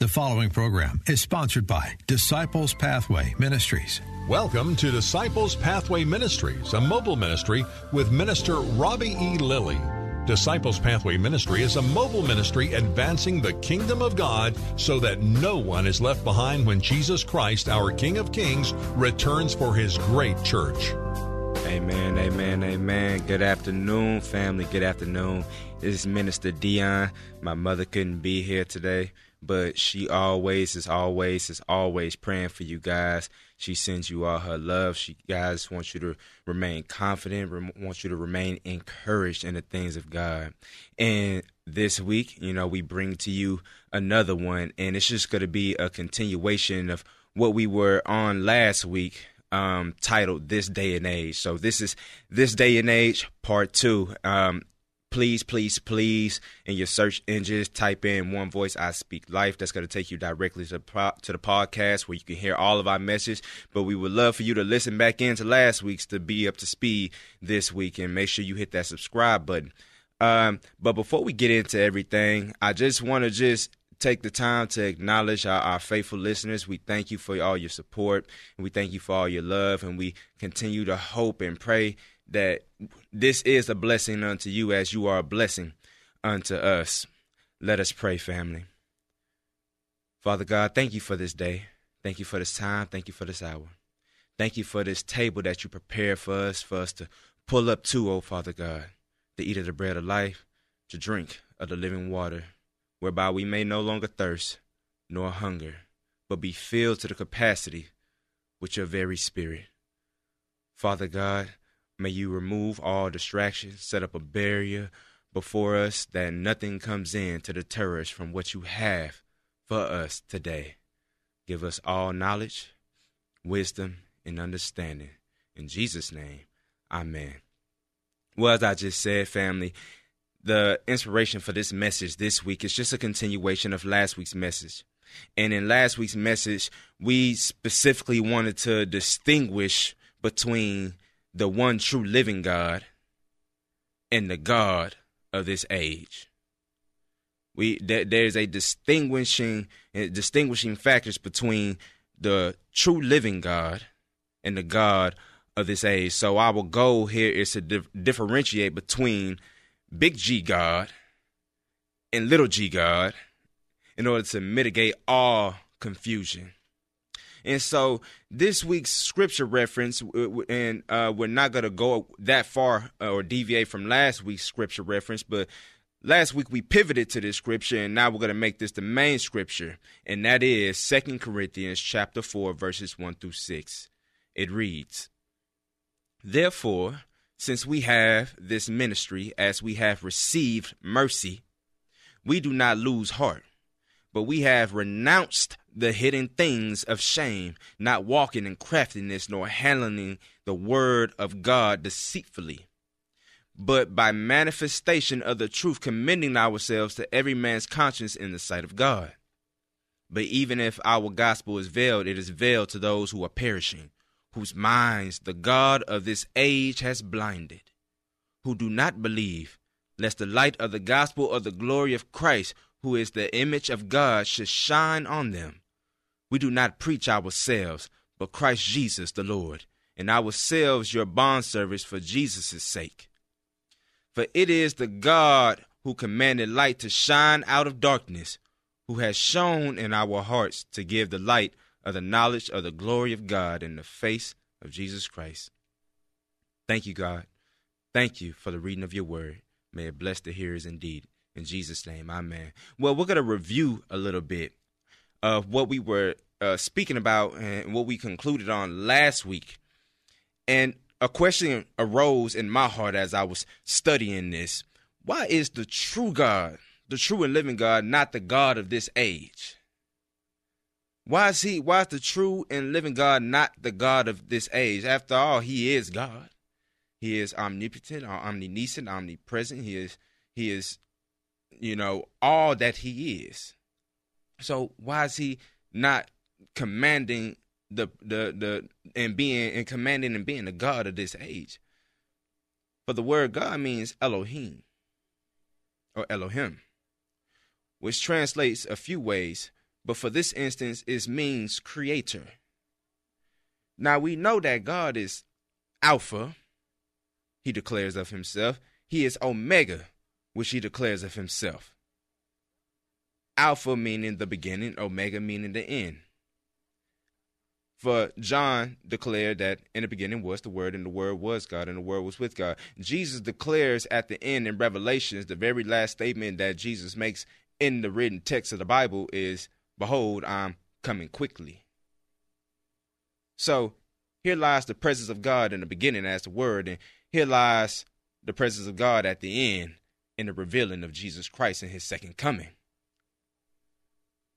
The following program is sponsored by Disciples Pathway Ministries. Welcome to Disciples Pathway Ministries, a mobile ministry with Minister Robbie E. Lilly. Disciples Pathway Ministry is a mobile ministry advancing the kingdom of God so that no one is left behind when Jesus Christ, our King of Kings, returns for his great church. Amen, amen, amen. Good afternoon, family. Good afternoon. This is Minister Deion. My mother couldn't be here today but she always is always is always praying for you guys. She sends you all her love. She guys wants you to remain confident, wants you to remain encouraged in the things of God. And this week, you know, we bring to you another one, and it's just going to be a continuation of what we were on last week um, titled "This Day and Age." So this is this day and age part two. Um, please, please, please, in your search engines, type in One Voice I Speak Life. That's going to take you directly to, to the podcast where you can hear all of our messages. But we would love for you to listen back into last week's to be up to speed this week and make sure you hit that subscribe button. Um, but before we get into everything, I just want to just take the time to acknowledge our, our, faithful listeners. We thank you for all your support and we thank you for all your love and we continue to hope and pray that this is a blessing unto you as you are a blessing unto us. Let us pray, family. Father God, thank you for this day. Thank you for this time. Thank you for this hour. Thank you for this table that you prepared for us, for us to pull up to, oh Father God, to eat of the bread of life, to drink of the living water, whereby we may no longer thirst nor hunger, but be filled to the capacity with your very spirit. Father God, May you remove all distractions, set up a barrier before us that nothing comes in to deter us from what you have for us today. Give us all knowledge, wisdom, and understanding. In Jesus' name, amen. Well, as I just said, family, the inspiration for this message this week is just a continuation of last week's message. And in last week's message, we specifically wanted to distinguish between the one true living God and the God of this age. We there, there's a distinguishing eh, distinguishing factors between the true living God and the God of this age. So our goal here is to dif- differentiate between big G God and little G God in order to mitigate all confusion. And so this week's scripture reference, and uh, we're not going to go that far uh, or deviate from last week's scripture reference, but last week we pivoted to this scripture, and now we're going to make this the main scripture, and that is Second Corinthians chapter 4, verses 1 through 6. It reads, Therefore, since we have this ministry as we have received mercy, we do not lose heart but we have renounced the hidden things of shame, not walking in craftiness nor handling the word of God deceitfully, but by manifestation of the truth, commending ourselves to every man's conscience in the sight of God. But even if our gospel is veiled, it is veiled to those who are perishing, whose minds the God of this age has blinded, who do not believe, lest the light of the gospel of the glory of Christ, who is the image of God, should shine on them. We do not preach ourselves, but Christ Jesus the Lord, and ourselves your bondservants for Jesus' sake. For it is the God who commanded light to shine out of darkness, who has shone in our hearts to give the light of the knowledge of the glory of God in the face of Jesus Christ. Thank you, God. Thank you for the reading of your word. May it bless the hearers indeed. In Jesus' name, amen. Well, we're going to review a little bit of what we were uh, speaking about and what we concluded on last week. And a question arose in my heart as I was studying this. Why is the true God, the true and living God, not the God of this age? Why is he why is the true and living God not the God of this age? After all, he is God. He is omnipotent, omniscient, omnipresent. He is he is you know all that he is. So why is he not commanding the the the and being and commanding and being the God of this age? For the word God means Elohim or Elohim, which translates a few ways, but for this instance, it means creator. Now we know that God is Alpha, he declares of himself. He is Omega, which he declares of himself. Alpha meaning the beginning, Omega meaning the end. For John declared that in the beginning was the Word, and the Word was God, and the Word was with God. Jesus declares at the end in Revelations, the very last statement that Jesus makes in the written text of the Bible is, Behold, I'm coming quickly. So here lies the presence of God in the beginning as the Word, and here lies the presence of God at the end in the revealing of Jesus Christ in his second coming.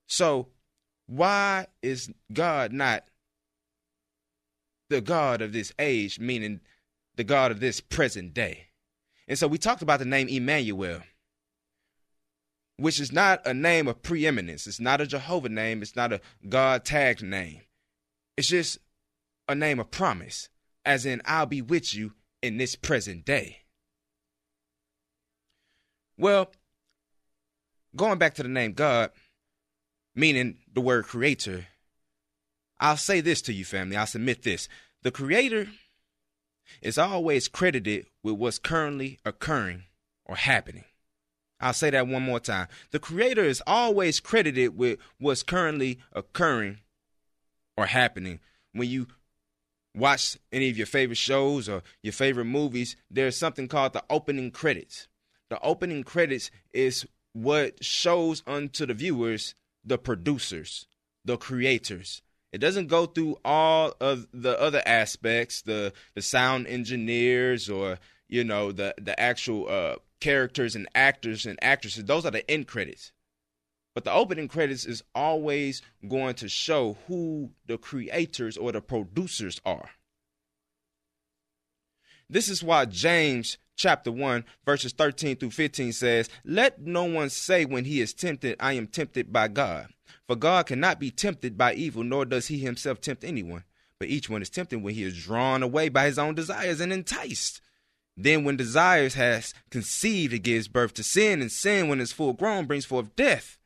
So, why is God not the God of this age, meaning the God of this present day? And so we talked about the name Emmanuel, which is not a name of preeminence. It's not a Jehovah name. It's not a God tagged name. It's just a name of promise, as in, I'll be with you in this present day. Well, going back to the name God, meaning the word creator, I'll say this to you, family. I'll submit this. The creator is always credited with what's currently occurring or happening. I'll say that one more time. The creator is always credited with what's currently occurring or happening. When you watch any of your favorite shows or your favorite movies, there's something called the opening credits. The opening credits is what shows unto the viewers the producers, the creators. It doesn't go through all of the other aspects, the the sound engineers or you know the the actual uh, characters and actors and actresses. Those are the end credits. But the opening credits is always going to show who the creators or the producers are. This is why James chapter 1, verses 13 through 15 says, Let no one say when he is tempted, I am tempted by God. For God cannot be tempted by evil, nor does he himself tempt anyone. But each one is tempted when he is drawn away by his own desires and enticed. Then, when desires has conceived, it gives birth to sin, and sin, when it's full grown, brings forth death.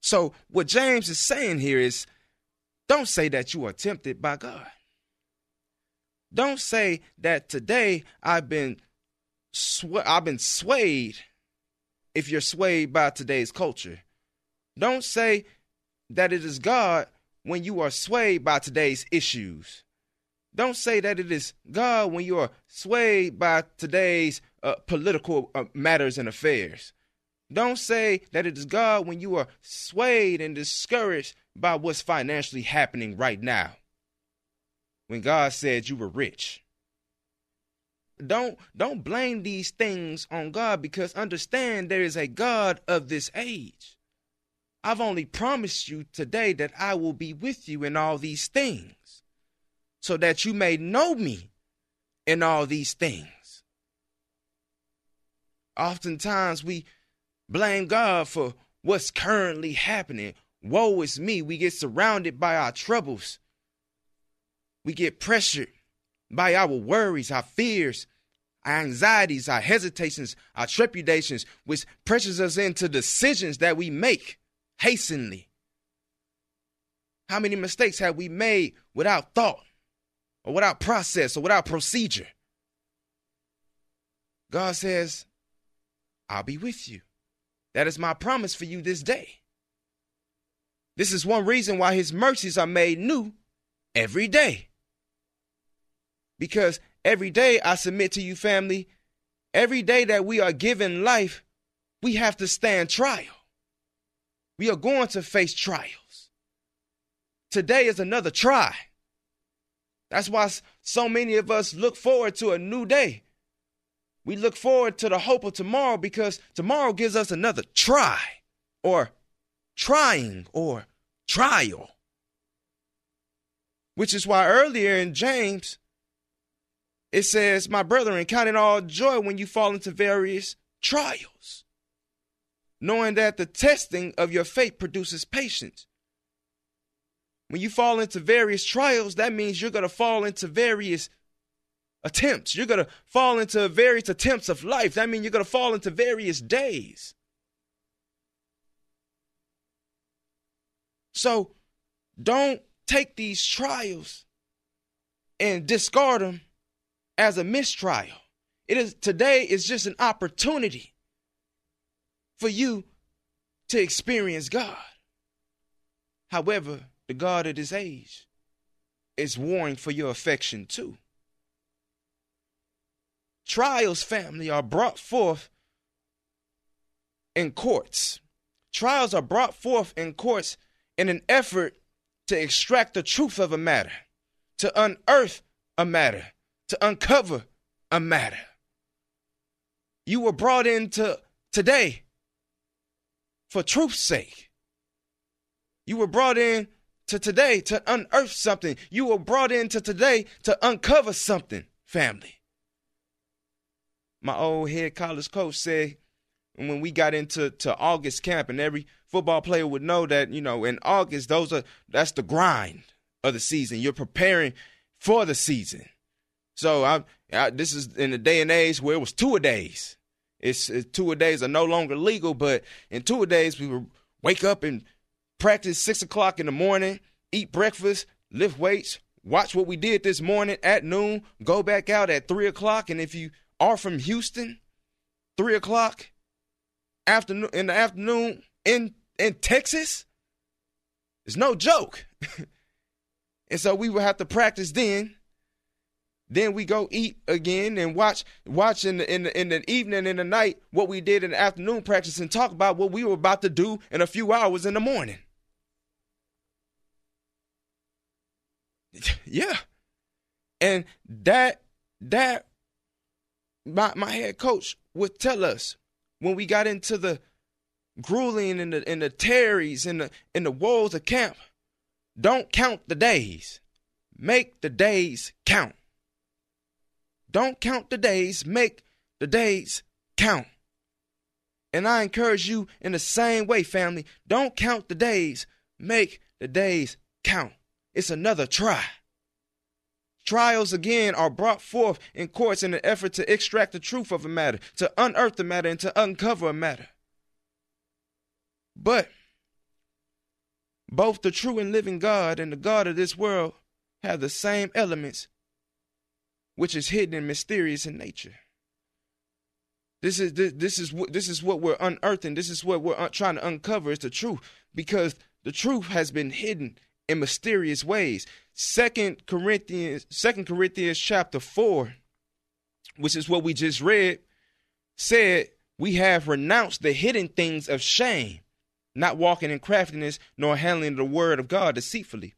So, what James is saying here is don't say that you are tempted by God. Don't say that today I've been sw- I've been swayed if you're swayed by today's culture. Don't say that it is God when you are swayed by today's issues. Don't say that it is God when you are swayed by today's uh, political uh, matters and affairs. Don't say that it is God when you are swayed and discouraged by what's financially happening right now when God said you were rich. Don't don't blame these things on God because understand there is a God of this age. I've only promised you today that I will be with you in all these things so that you may know me in all these things. Oftentimes we blame God for what's currently happening. Woe is me. We get surrounded by our troubles we get pressured by our worries, our fears, our anxieties, our hesitations, our trepidations, which pressures us into decisions that we make hastily. How many mistakes have we made without thought, or without process, or without procedure? God says, I'll be with you. That is my promise for you this day. This is one reason why his mercies are made new every day. Because every day I submit to you, family, every day that we are given life, we have to stand trial. We are going to face trials. Today is another try. That's why so many of us look forward to a new day. We look forward to the hope of tomorrow because tomorrow gives us another try or trying or trial. Which is why earlier in James, it says, My brethren, count it all joy when you fall into various trials, knowing that the testing of your faith produces patience. When you fall into various trials, that means you're going to fall into various attempts. You're going to fall into various attempts of life. That means you're going to fall into various days. So don't take these trials and discard them as a mistrial. It is today is just an opportunity for you to experience God. However, the God of this age is warring for your affection too. Trials, family, are brought forth in courts. Trials are brought forth in courts in an effort to extract the truth of a matter, to unearth a matter, to uncover a matter. You were brought into today for truth's sake. You were brought in to today to unearth something. You were brought into today to uncover something, family. My old head college coach said when we got into to August camp, and every football player would know that you know in August those are that's the grind of the season. You're preparing for the season. So I, I this is in the day and age where it was two a days. It's, it's two a days are no longer legal, but in two a days we would wake up and practice six o'clock in the morning, eat breakfast, lift weights, watch what we did this morning at noon, go back out at three o'clock, and if you are from Houston, three o'clock afternoon in the afternoon in in Texas, it's no joke. and so we would have to practice then. Then we go eat again and watch watch in the, in the in the evening and the night what we did in the afternoon practice and talk about what we were about to do in a few hours in the morning. yeah. And that that my my head coach would tell us when we got into the grueling and the and the terries and the and the walls of camp, don't count the days. Make the days count. Don't count the days, make the days count. And I encourage you in the same way, family. Don't count the days, make the days count. It's another try. Trials again are brought forth in courts in an effort to extract the truth of a matter, to unearth the matter, and to uncover a matter. But both the true and living God and the God of this world have the same elements, which is hidden and mysterious in nature. This is this, this is what this is what we're unearthing. This is what we're un- trying to uncover is the truth because the truth has been hidden in mysterious ways. Second Corinthians, Second Corinthians chapter four, which is what we just read, said we have renounced the hidden things of shame, not walking in craftiness, nor handling the word of God deceitfully.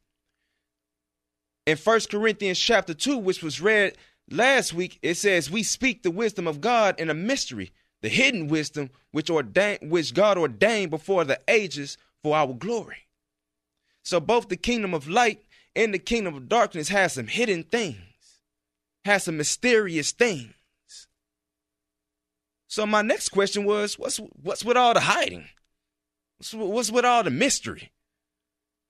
In First Corinthians chapter two, which was read last week, it says we speak the wisdom of God in a mystery, the hidden wisdom which ordained, which God ordained before the ages for our glory. So both the kingdom of light and the kingdom of darkness has some hidden things, has some mysterious things. So my next question was, what's what's with all the hiding? What's, what's with all the mystery?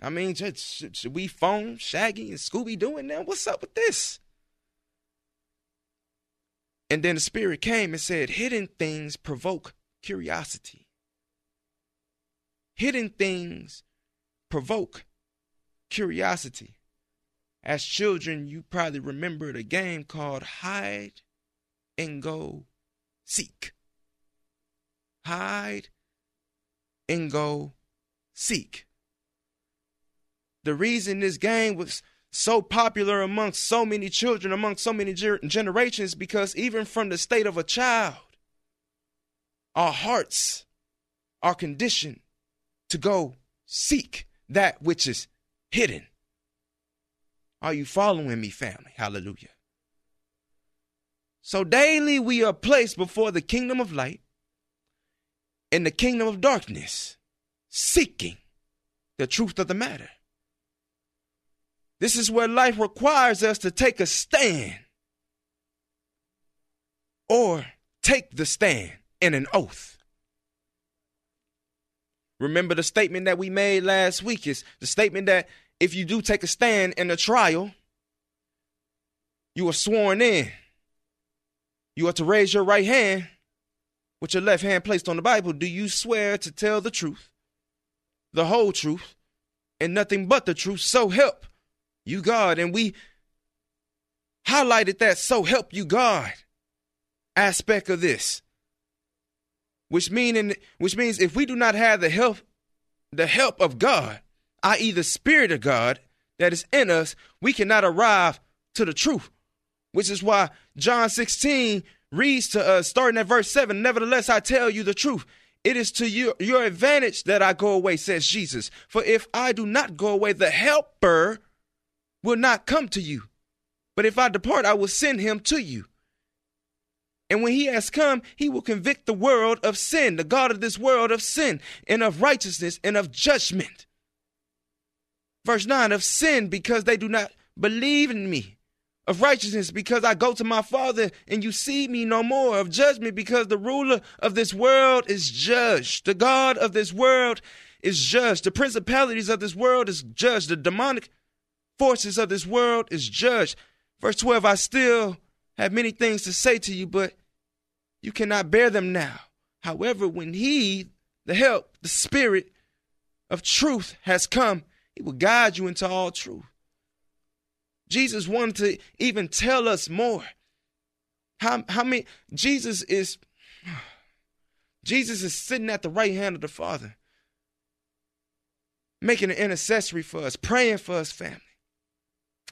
I mean, should, should we phone Shaggy and Scooby doing now? What's up with this? And then the spirit came and said, hidden things provoke curiosity. Hidden things provoke curiosity. As children, you probably remembered a game called Hide and Go Seek. Hide and Go Seek. The reason this game was so popular amongst so many children, amongst so many ger- generations, because even from the state of a child, our hearts are conditioned to go seek that which is hidden. Are you following me, family? Hallelujah. So daily we are placed before the kingdom of light and the kingdom of darkness. seeking the truth of the matter. This is where life requires us to take a stand or take the stand in an oath. Remember the statement that we made last week is the statement that if you do take a stand in a trial, you are sworn in. You are to raise your right hand with your left hand placed on the Bible. Do you swear to tell the truth, the whole truth, and nothing but the truth? So help you God. And we highlighted that so help you God aspect of this. Which meaning which means if we do not have the help the help of God, i.e. the spirit of God that is in us, we cannot arrive to the truth. Which is why John 16 reads to us, starting at verse 7 Nevertheless, I tell you the truth. It is to your, your advantage that I go away, says Jesus. For if I do not go away, the helper will not come to you. But if I depart, I will send him to you. And when he has come, he will convict the world of sin, the God of this world of sin, and of righteousness, and of judgment. Verse 9 of sin, because they do not believe in me. Of righteousness, because I go to my Father and you see me no more. Of judgment, because the ruler of this world is judged. The God of this world is judged. The principalities of this world is judged. The demonic forces of this world is judged. Verse 12 I still have many things to say to you, but you cannot bear them now. However, when He, the help, the Spirit of truth has come, He will guide you into all truth. Jesus wanted to even tell us more. How, how many, Jesus is, Jesus is sitting at the right hand of the Father, making an intercessory for us, praying for us, family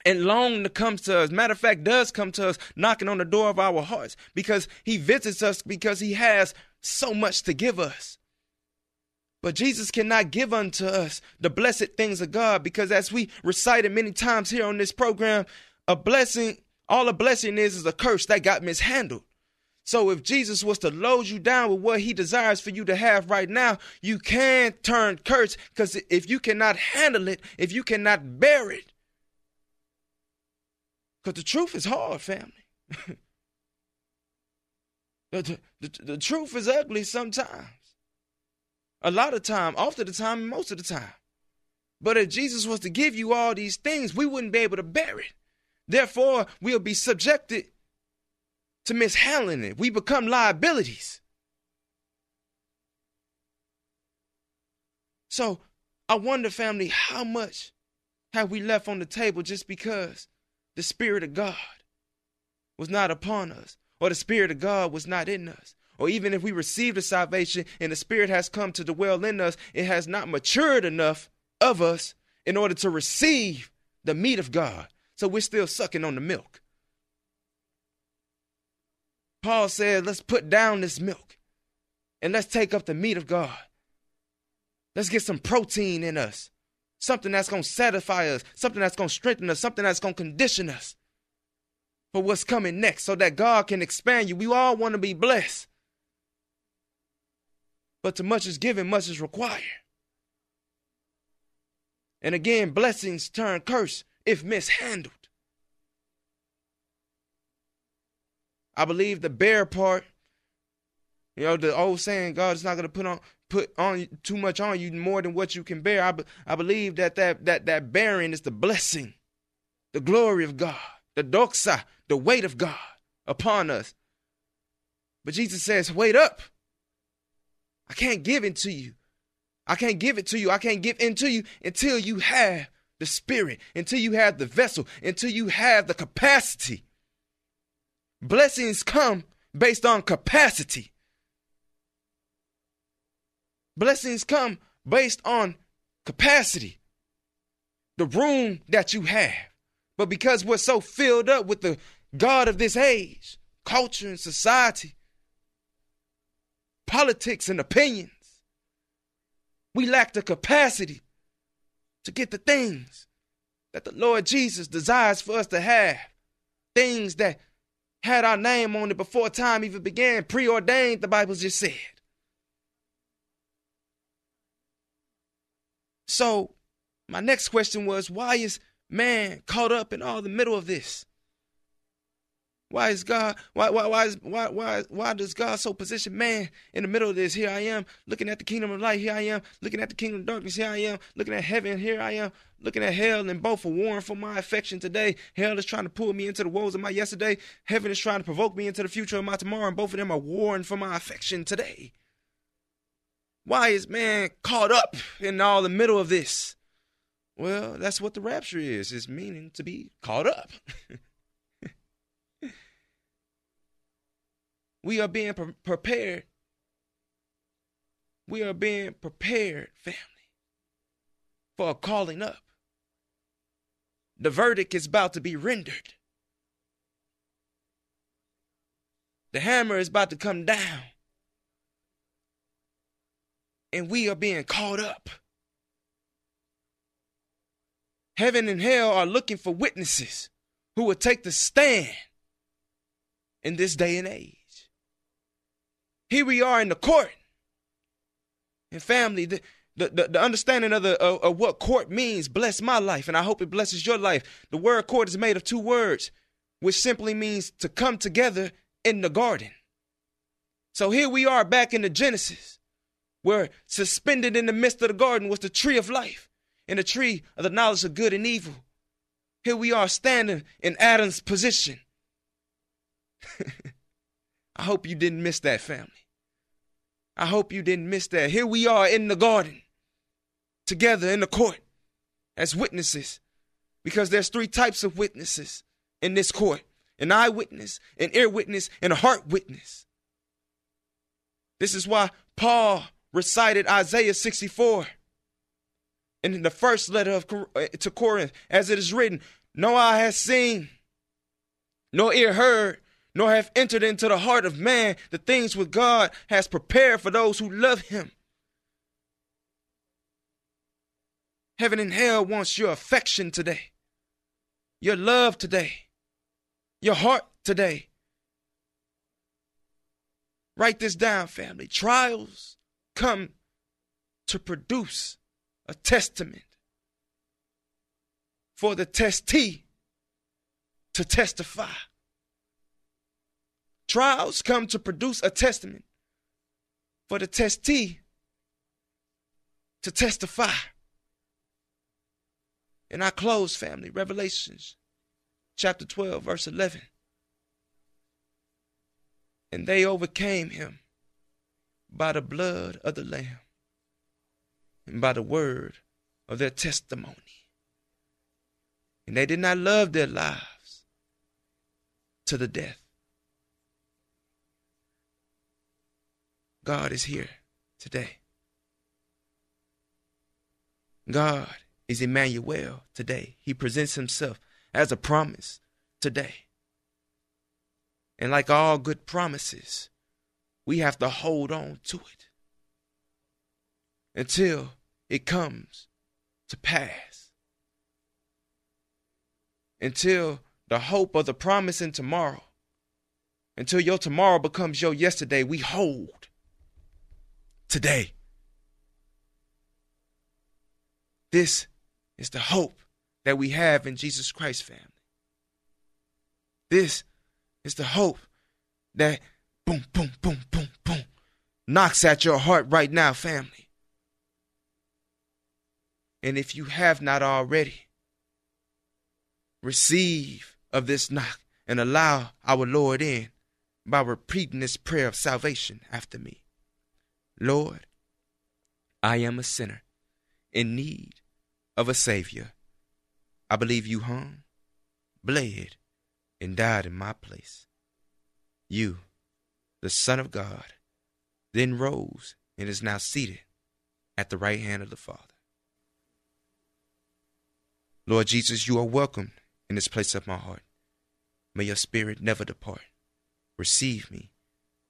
and long to come to us. Matter of fact, does come to us, knocking on the door of our hearts because he visits us because he has so much to give us. But Jesus cannot give unto us the blessed things of God because, as we recited many times here on this program, a blessing, all a blessing is, is a curse that got mishandled. So if Jesus was to load you down with what he desires for you to have right now, you can't turn curse because if you cannot handle it, if you cannot bear it, because the truth is hard, family. the, the, the truth is ugly sometimes. A lot of time, often the time, most of the time. But if Jesus was to give you all these things, we wouldn't be able to bear it. Therefore, we'll be subjected to mishandling it. We become liabilities. So I wonder, family, how much have we left on the table just because the Spirit of God was not upon us, or the Spirit of God was not in us. Or even if we received the salvation and the Spirit has come to dwell in us, it has not matured enough of us in order to receive the meat of God. So we're still sucking on the milk. Paul said, let's put down this milk and let's take up the meat of God. Let's get some protein in us something that's going to satisfy us, something that's going to strengthen us, something that's going to condition us for what's coming next so that God can expand you. We all want to be blessed. But to much is given, much is required. And again, blessings turn curse if mishandled. I believe the bear part, you know, the old saying, God is not going to put on put on too much on you more than what you can bear. I, be, I believe that that, that that bearing is the blessing, the glory of God, the doxa, the weight of God upon us. But Jesus says, wait up. I can't give it to you. I can't give it to you. I can't give into you until you have the spirit, until you have the vessel, until you have the capacity. Blessings come based on capacity. Blessings come based on capacity, the room that you have. But because we're so filled up with the God of this age, culture and society, politics and opinions, we lack the capacity to get the things that the Lord Jesus desires for us to have. Things that had our name on it before time even began, preordained, the Bible just said. So, my next question was why is man caught up in all the middle of this? Why is God why why why is, why why why does God so position man in the middle of this? Here I am looking at the kingdom of light. Here I am looking at the kingdom of darkness. Here I am looking at heaven. Here I am looking at hell, and both are warring for my affection today. Hell is trying to pull me into the woes of my yesterday. Heaven is trying to provoke me into the future of my tomorrow, and both of them are warring for my affection today. Why is man caught up in all the middle of this? Well, that's what the rapture is. It's meaning to be caught up. We are being pre- prepared. We are being prepared, family, for a calling up. The verdict is about to be rendered. The hammer is about to come down. And we are being caught up. Heaven and hell are looking for witnesses who will take the stand in this day and age. Here we are in the court. And family, the, the, the, the understanding of, the, of, of what court means bless my life, and I hope it blesses your life. The word court is made of two words, which simply means to come together in the garden. So here we are back in the Genesis, where suspended in the midst of the garden was the tree of life and the tree of the knowledge of good and evil. Here we are standing in Adam's position. I hope you didn't miss that, family. I hope you didn't miss that. Here we are in the garden, together in the court as witnesses, because there's three types of witnesses in this court an eyewitness, an ear witness, and a heart witness. This is why Paul recited Isaiah 64 in the first letter of, uh, to Corinth, as it is written, No eye has seen, no ear heard, nor have entered into the heart of man the things which God has prepared for those who love him. Heaven and hell wants your affection today, your love today, your heart today. Write this down, family. Trials come to produce a testament for the testee to testify. Trials come to produce a testament for the testee to testify. And I close, family, Revelations chapter 12, verse 11. And they overcame him by the blood of the Lamb and by the word of their testimony. And they did not love their lives to the death. God is here today. God is Emmanuel today. He presents himself as a promise today. And like all good promises, we have to hold on to it until it comes to pass. Until the hope of the promise in tomorrow, until your tomorrow becomes your yesterday, we hold today. This is the hope that we have in Jesus Christ, family. This is the hope that boom, boom, boom, knocks at your heart right now, family. And if you have not already, receive of this knock and allow our Lord in by repeating this prayer of salvation after me. Lord, I am a sinner in need of a Savior. I believe you hung, bled, and died in my place. You, the Son of God, then rose and is now seated at the right hand of the Father. Lord Jesus, you are welcome in this place of my heart. May your spirit never depart. Receive me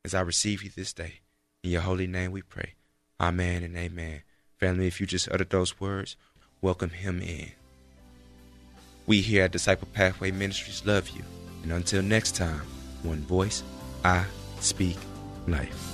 as I receive you this day. In your holy name we pray. Amen and amen. Family, if you just uttered those words, welcome him in. We here at Disciple Pathway Ministries love you. And until next time, one voice, I speak life.